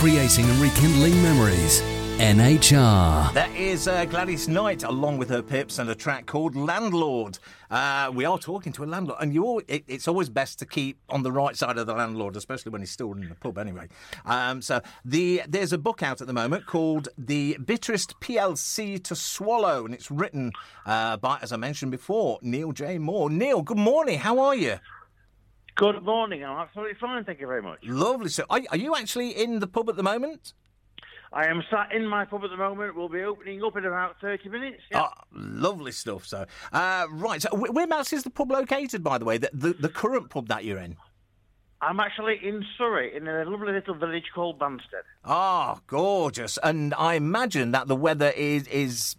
creating and rekindling memories. NHR. That is uh, Gladys Knight, along with her pips, and a track called Landlord. Uh, we are talking to a landlord, and you it, it's always best to keep on the right side of the landlord, especially when he's still in the pub. Anyway, um, so the there's a book out at the moment called "The Bitterest PLC to Swallow," and it's written uh, by, as I mentioned before, Neil J. Moore. Neil, good morning. How are you? Good morning. I'm absolutely fine. Thank you very much. Lovely. So, are, are you actually in the pub at the moment? I am sat in my pub at the moment. We'll be opening up in about 30 minutes. Yeah. Oh, lovely stuff. So, uh, right. So, wh- whereabouts is the pub located, by the way? The, the, the current pub that you're in? I'm actually in Surrey, in a lovely little village called Banstead. Ah, gorgeous. And I imagine that the weather is is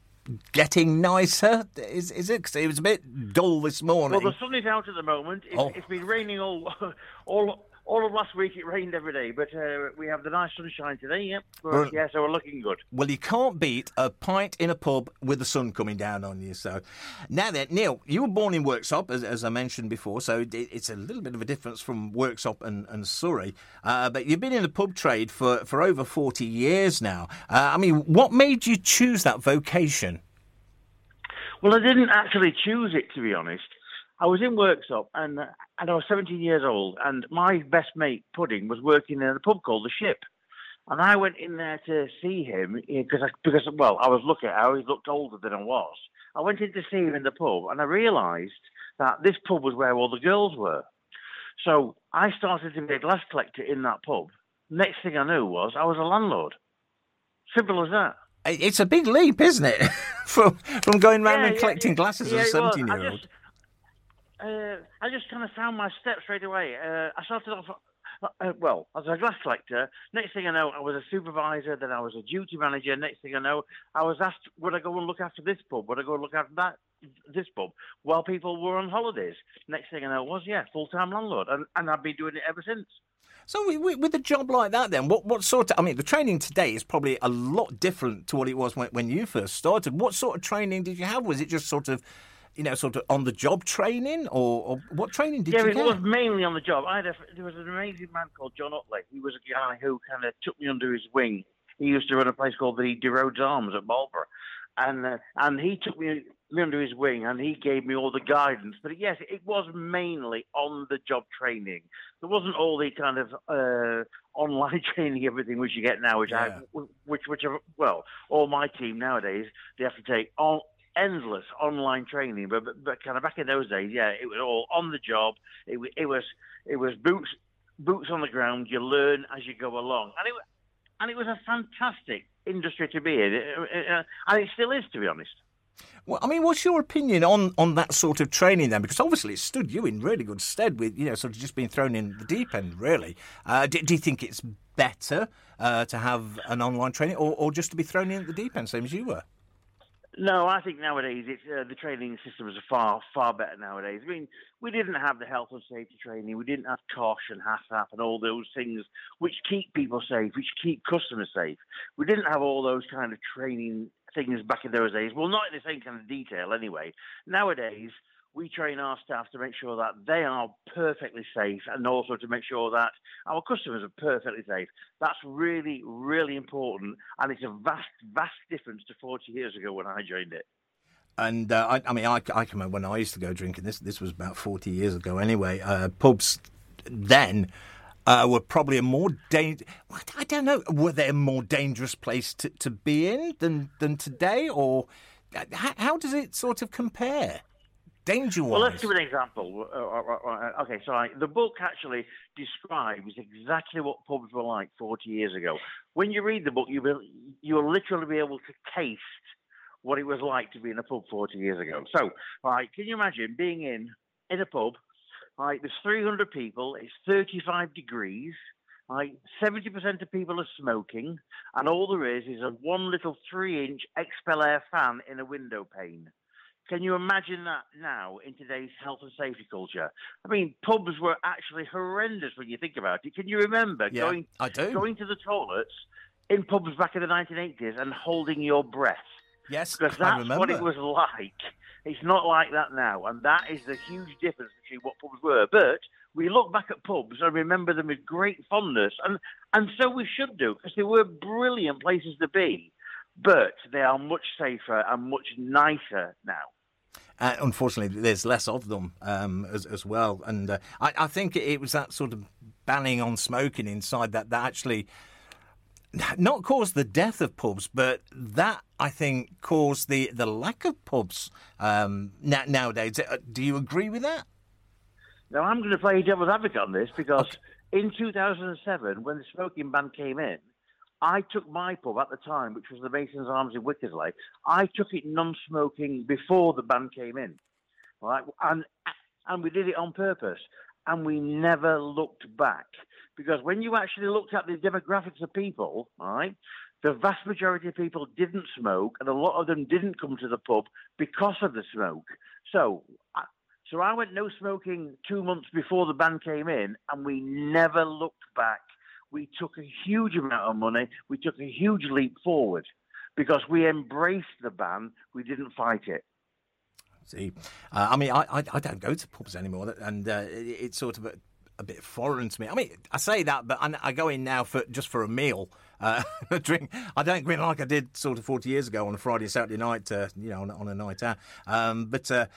getting nicer. Is is it? Because it was a bit dull this morning. Well, the sun is out at the moment. It's, Oh. it's been raining all, all, all of last week. It rained every day, but uh, we have the nice sunshine today. Yep. Well, yeah, so we're looking good. Well, you can't beat a pint in a pub with the sun coming down on you. So, now then, Neil, you were born in Worksop, as, as I mentioned before, so it, it's a little bit of a difference from Worksop and, and Surrey. Uh, but you've been in the pub trade for, for over 40 years now. Uh, I mean, what made you choose that vocation? Well, I didn't actually choose it, to be honest. I was in Worksop and, uh, and I was 17 years old, and my best mate, Pudding, was working in a pub called The Ship. And I went in there to see him because, I, because well, I was looking, I always looked older than I was. I went in to see him in the pub, and I realised that this pub was where all the girls were. So I started to be a glass collector in that pub. Next thing I knew was I was a landlord. Simple as that. It's a big leap, isn't it? from from going round Yeah, and collecting yeah. glasses Yeah, as a 17 I year old. Uh, I just kind of found my steps straight away. Uh, I started off, uh, uh, well, as a glass collector. Next thing I know, I was a supervisor. Then I was a duty manager. Next thing I know, I was asked, would I go and look after this pub? Would I go and look after that, this pub? While people were on holidays. Next thing I know was, yeah, full time landlord, and, and I've been doing it ever since. So with a job like that, then what what sort of? I mean, the training today is probably a lot different to what it was when, when you first started. What sort of training did you have? Was it just sort of, you know, sort of on the job training, or, or what training did yeah, you it was mainly on the job. I had a, there was an amazing man called John Utley. He was a guy who kind of took me under his wing. He used to run a place called the De Rodes Arms at Barlborough, and uh, and he took me, me under his wing and he gave me all the guidance. But yes, it was mainly on the job training. There wasn't all the kind of uh, online training, everything which you get now, which Yeah. I, which which are, well, all my team nowadays they have to take all endless online training. But, but but kind of back in those days, yeah, it was all on the job. It it was it was boots boots on the ground. You learn as you go along, and it and it was a fantastic industry to be in, uh, and it still is, to be honest. Well, I mean, what's your opinion on, on that sort of training then? Because obviously it stood you in really good stead with, you know, sort of just being thrown in the deep end, really. Uh, do, do you think it's better uh, to have an online training or, or just to be thrown in at the deep end, same as you were? No, I think nowadays it's, uh, the training systems are far, far better nowadays. I mean, we didn't have the health and safety training, we didn't have COSHH and HACCP and all those things which keep people safe, which keep customers safe. We didn't have all those kind of training things back in those days. Well, not in the same kind of detail anyway. Nowadays, we train our staff to make sure that they are perfectly safe and also to make sure that our customers are perfectly safe. That's really, really important. And it's a vast, vast difference to 40 years ago when I joined it. And uh, I, I mean, I, I can remember when I used to go drinking. This this was about forty years ago, anyway. Uh, pubs then uh, were probably a more danger. I don't know. Were they a more dangerous place to, to be in than than today, or how, how does it sort of compare, danger wise? Well, let's give an example. Uh, uh, uh, okay, so I, the book actually describes exactly what pubs were like 40 years ago. When you read the book, you will you will literally be able to taste what it was like to be in a pub 40 years ago. So, right, can you imagine being in in a pub? Right, there's 300 people. It's 35 degrees. Right, 70% of people are smoking, and all there is is a one little three-inch expel air fan in a window pane. Can you imagine that now in today's health and safety culture? I mean, pubs were actually horrendous when you think about it. Can you remember Yeah, going I do. going to the toilets in pubs back in the 1980s and holding your breath? yes, Because I that's remember. what it was like. It's not like that now, and that is the huge difference between what pubs were. But we look back at pubs and remember them with great fondness, and and so we should do because they were brilliant places to be, but they are much safer and much nicer now. Uh, unfortunately, there's less of them um, as, as, well, and uh, I, I, think it was that sort of banning on smoking inside that that actually not caused the death of pubs, but that I think caused the the lack of pubs um, nowadays. Uh, do you agree with that? Now I'm going to play devil's advocate on this because okay. in 2007, when the smoking ban came in, I took my pub at the time, which was the Masons Arms in Wickersley. I took it non-smoking before the ban came in, right? And and we did it on purpose, and we never looked back because when you actually looked at the demographics of people, right, the vast majority of people didn't smoke, and a lot of them didn't come to the pub because of the smoke. So, so I went no smoking two months before the ban came in, and we never looked back we took a huge amount of money. We took a huge leap forward because we embraced the ban. We didn't fight it. See, uh, I mean, I, I, I don't go to pubs anymore, and uh, it, it's sort of a, a, bit foreign to me. I mean, I say that, but I, I go in now for just for a meal, uh, a drink. I don't go in like I did sort of forty years ago on a Friday, Saturday night, uh, you know, on, on, a night out. Um, but uh,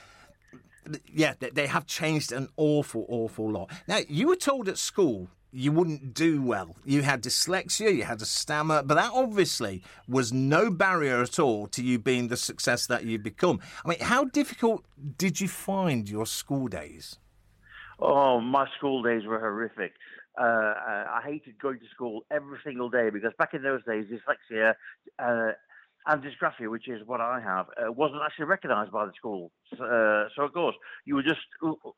yeah, they, they have changed an awful, awful lot. Now, you were told at school you wouldn't do well. You had dyslexia, you had a stammer, but that obviously was no barrier at all to you being the success that you've become. I mean, how difficult did you find your school days? Oh, my school days were horrific. Uh, I hated going to school every single day because back in those days, dyslexia uh, and dysgraphia, which is what I have, uh, wasn't actually recognised by the school. Uh, so, of course, you were just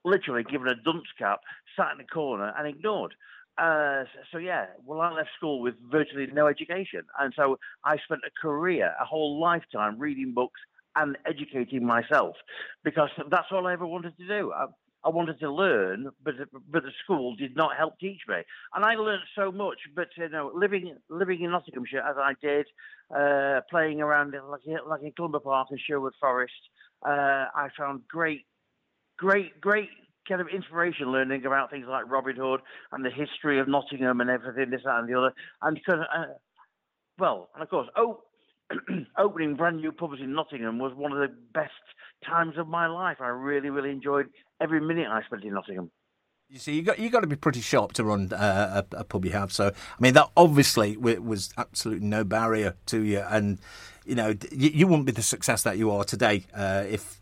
literally given a dunce cap, sat in the corner, and ignored. Uh, so yeah, well, I left school with virtually no education, and so I spent a career, a whole lifetime, reading books and educating myself, because that's all I ever wanted to do. I, I wanted to learn, but but the school did not help teach me, and I learned so much. But you know, living living in Nottinghamshire as I did, uh, playing around like like in Clumber Park and Sherwood Forest, uh, I found great, great, great kind of inspiration learning about things like Robin Hood and the history of Nottingham and everything, this, that, and the other. And because, uh, well, and of course, oh, opening brand new pubs in Nottingham was one of the best times of my life. I really, really enjoyed every minute I spent in Nottingham. You see, you got you got to be pretty sharp to run uh, a, a, pub you have. So, I mean, that obviously was absolutely no barrier to you, and you know, you, you wouldn't be the success that you are today uh, if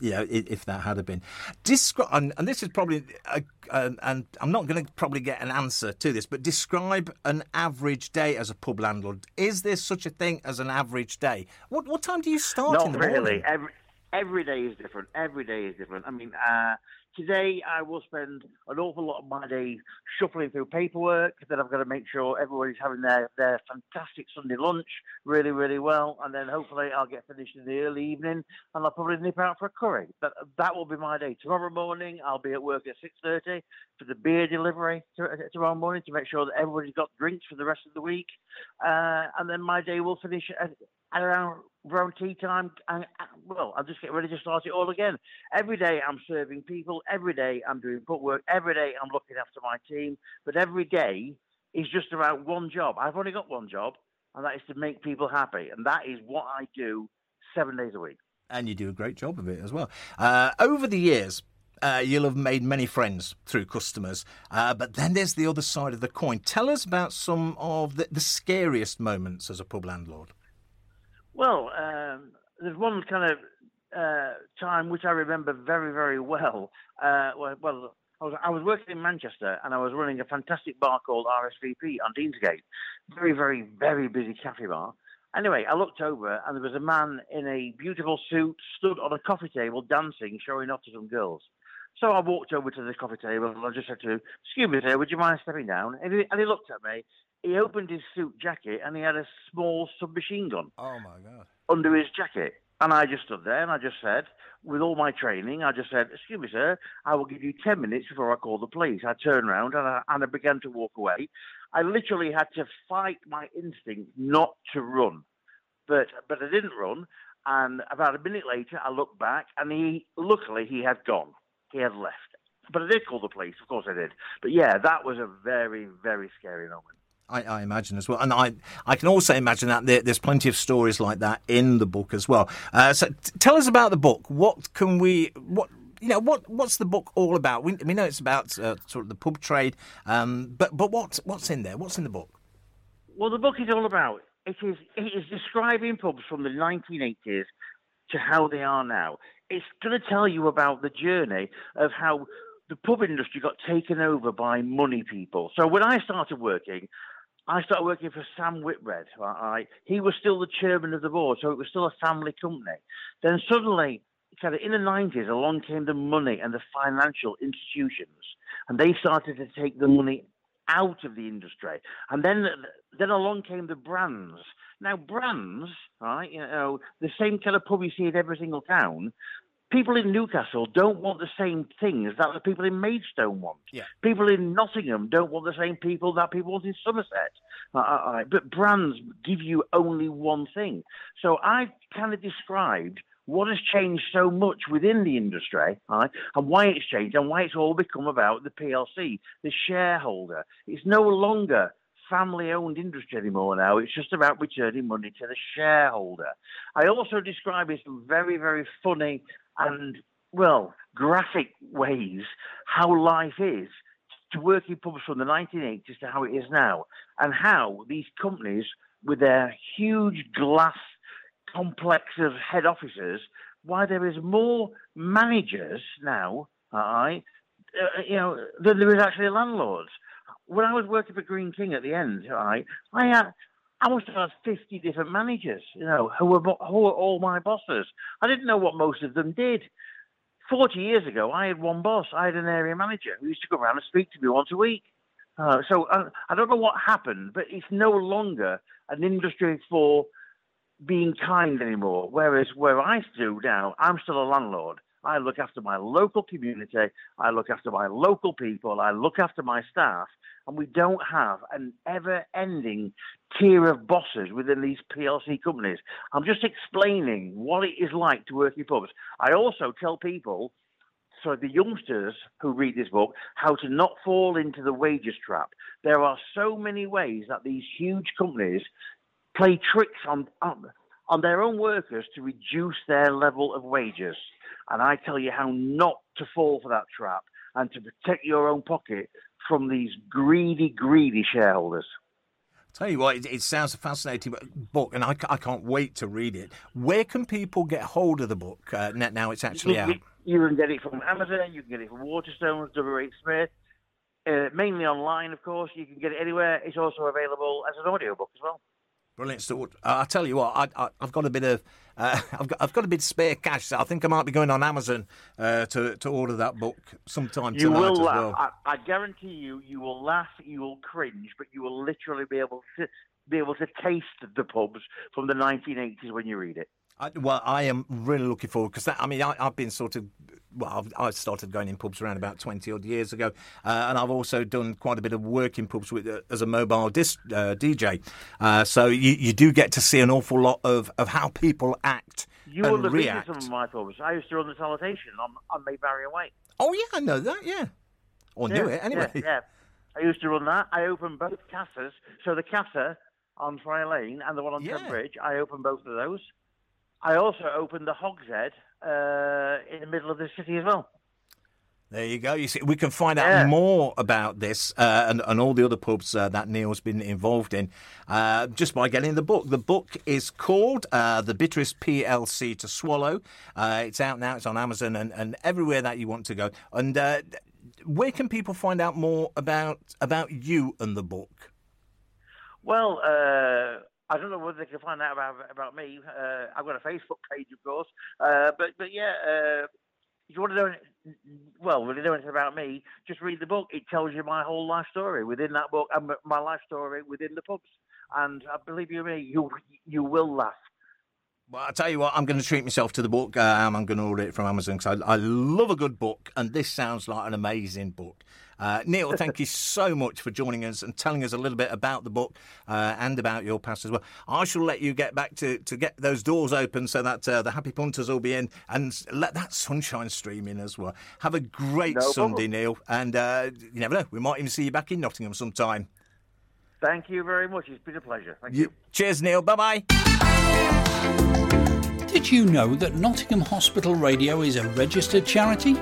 know, if that had been. Describe, and, and, this is probably, a, a, and I'm not going to probably get an answer to this, but describe an average day as a pub landlord. Is there such a thing as an average day? What what time do you start not in the really. morning? Every, every day is different. Every day is different. I mean, uh, Today, I will spend an awful lot of my day shuffling through paperwork. Then I've got to make sure everybody's having their, their fantastic Sunday lunch really, really well. And then hopefully I'll get finished in the early evening and I'll probably nip out for a curry. But that will be my day. Tomorrow morning, I'll be at work at 6.30 for the beer delivery tomorrow morning to make sure that everybody's got drinks for the rest of the week. Uh, and then my day will finish at, at around around tea time, and well, I'll just get ready to start it all again. Every day I'm serving people. Every day I'm doing footwork. Every day I'm looking after my team. But every day is just about one job. I've only got one job, and that is to make people happy. And that is what I do seven days a week. And you do a great job of it as well. Uh, over the years, uh, you'll have made many friends through customers, uh, but then there's the other side of the coin. Tell us about some of the, the scariest moments as a pub landlord. Well, um, there's one kind of uh, time which I remember very, very well. Uh, well, I was, I was, working in Manchester and I was running a fantastic bar called RSVP on Deansgate. Very, very, very busy cafe bar. Anyway, I looked over and there was a man in a beautiful suit stood on a coffee table dancing, showing off to some girls. So I walked over to the coffee table and I just said to him, Excuse me, sir, would you mind stepping down? And he, and he looked at me he opened his suit jacket and he had a small submachine gun. Oh my god! Under his jacket, and I just stood there and I just said, with all my training, I just said, "Excuse me, sir, I will give you ten minutes before I call the police." I turned around and I, and I began to walk away. I literally had to fight my instinct not to run, but but I didn't run. And about a minute later, I looked back, and he luckily he had gone. He had left. but I did call the police. Of course, I did. But yeah, that was a very, very scary moment. I, I, imagine as well, and I I can also imagine that there, there's plenty of stories like that in the book as well. Uh, so, t- tell us about the book. What can we what you know what what's the book all about? We, we know it's about uh, sort of the pub trade, um, but but what what's in there? What's in the book? Well, the book is all about it is it is describing pubs from the 1980s to how they are now. It's going to tell you about the journey of how the pub industry got taken over by money people. So when I started working, I started working for Sam Whitbread. Right? He was still the chairman of the board, so it was still a family company. Then suddenly, kind of in the 90s, along came the money and the financial institutions, and they started to take the money out of the industry. And then, then along came the brands. Now, brands, right? You know, the same kind of pub you see in every single town people in Newcastle don't want the same things that the people in Maidstone want. Yeah. People in Nottingham don't want the same people that people want in Somerset. Uh, uh, uh but brands give you only one thing. So I've kind of described what has changed so much within the industry, right, and why it's changed, and why it's all become about the PLC, the shareholder. It's no longer family owned industry anymore now. It's just about returning money to the shareholder. I also describe it in very, very funny and, well, graphic ways how life is to working pubs from the 1980s to how it is now, and how these companies, with their huge glass complex of head offices, why there is more managers now, uh, you know, than there is actually landlords. When I was working for Greene King at the end, right, I had I must have had 50 different managers, you know, who were, who were all my bosses. I didn't know what most of them did. 40 years ago, I had one boss. I had an area manager who used to go around and speak to me once a week. Uh, so uh, I don't know what happened, but it's no longer an industry for being kind anymore. Whereas where I do now, I'm still a landlord. I look after my local community. I look after my local people. I look after my staff and we don't have an ever ending tier of bosses within these PLC companies. I'm just explaining what it is like to work in pubs. I also tell people, so the youngsters who read this book, how to not fall into the wages trap. There are so many ways that these huge companies play tricks on, on, on their own workers to reduce their level of wages. And I tell you how not to fall for that trap and to protect your own pocket from these greedy, greedy shareholders. Tell you what, it, it, sounds a fascinating book, and I, I, can't wait to read it. Where can people get hold of the book uh, now? It's actually you, out. You can get it from Amazon. You can get it from Waterstones, W.H. Smith. Uh, mainly online, of course. You can get it anywhere. It's also available as an audiobook as well. Brilliant stuff. Uh, I tell you what, I, have got a bit of, uh, I've got, I've got a bit of spare cash. So I think I might be going on Amazon uh, to to order that book sometime you tonight will as laugh. well. I, I, guarantee you, you will laugh, you will cringe, but you will literally be able to be able to taste the pubs from the 1980s when you read it. I, well, I am really looking forward because I mean I, have been sort of well, I've, I started going in pubs around about twenty odd years ago, uh, and I've also done quite a bit of work in pubs with uh, as a mobile disc uh, DJ. Uh, so you, you do get to see an awful lot of, of how people act. You and will have react. been to some of my pubs. I used to run the salutation on on Maid Marian Way. Oh yeah, I know that. Yeah, or yeah, knew it anyway. Yeah, yeah, I used to run that. I opened both casas. So the casa on Friar Lane and the one on yeah. Bridge, I opened both of those. I also opened the Hogshead uh, in the middle of the city as well. There you go. You see, we can find out Yeah. more about this uh, and, and all the other pubs uh, that Neil's been involved in uh, just by getting the book. The book is called uh, The Bitterest PLC to Swallow. Uh, it's out now. It's on Amazon and, and everywhere that you want to go. And uh, where can people find out more about about you and the book? Well, uh, I don't know whether they can find out about about me. Uh, I've got a Facebook page, of course, uh, but but yeah, uh, if you want to know, well, you know anything about me, just read the book. It tells you my whole life story within that book and my life story within the pubs. And I believe you me, you you will laugh. Well, I tell you what, I'm going to treat myself to the book. Um, I'm going to order it from Amazon because I, I, love a good book, and this sounds like an amazing book. Uh, Neil, thank you so much for joining us and telling us a little bit about the book uh, and about your past as well. I shall let you get back to, to get those doors open so that uh, the happy punters will be in and let that sunshine stream in as well. Have a great no Sunday. Neil, and uh, you never know, we might even see you back in Nottingham sometime. Thank you very much. It's been a pleasure. Thank you. you. Cheers, Neil. Bye bye. Did you know that Nottingham Hospital Radio is a registered charity?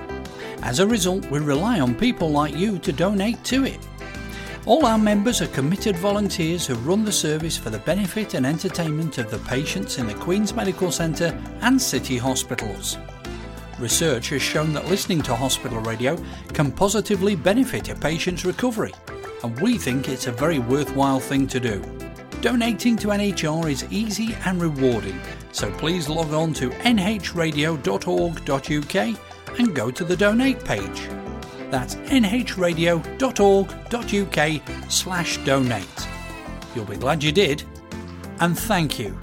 As a result, we rely on people like you to donate to it. All our members are committed volunteers who run the service for the benefit and entertainment of the patients in the Queen's Medical Centre and city hospitals. Research has shown that listening to hospital radio can positively benefit a patient's recovery, and we think it's a very worthwhile thing to do. Donating to NHR is easy and rewarding, so please log on to nhradio.org.uk and go to the donate page. That's nhradio.org.uk slash donate. You'll be glad you did, and thank you.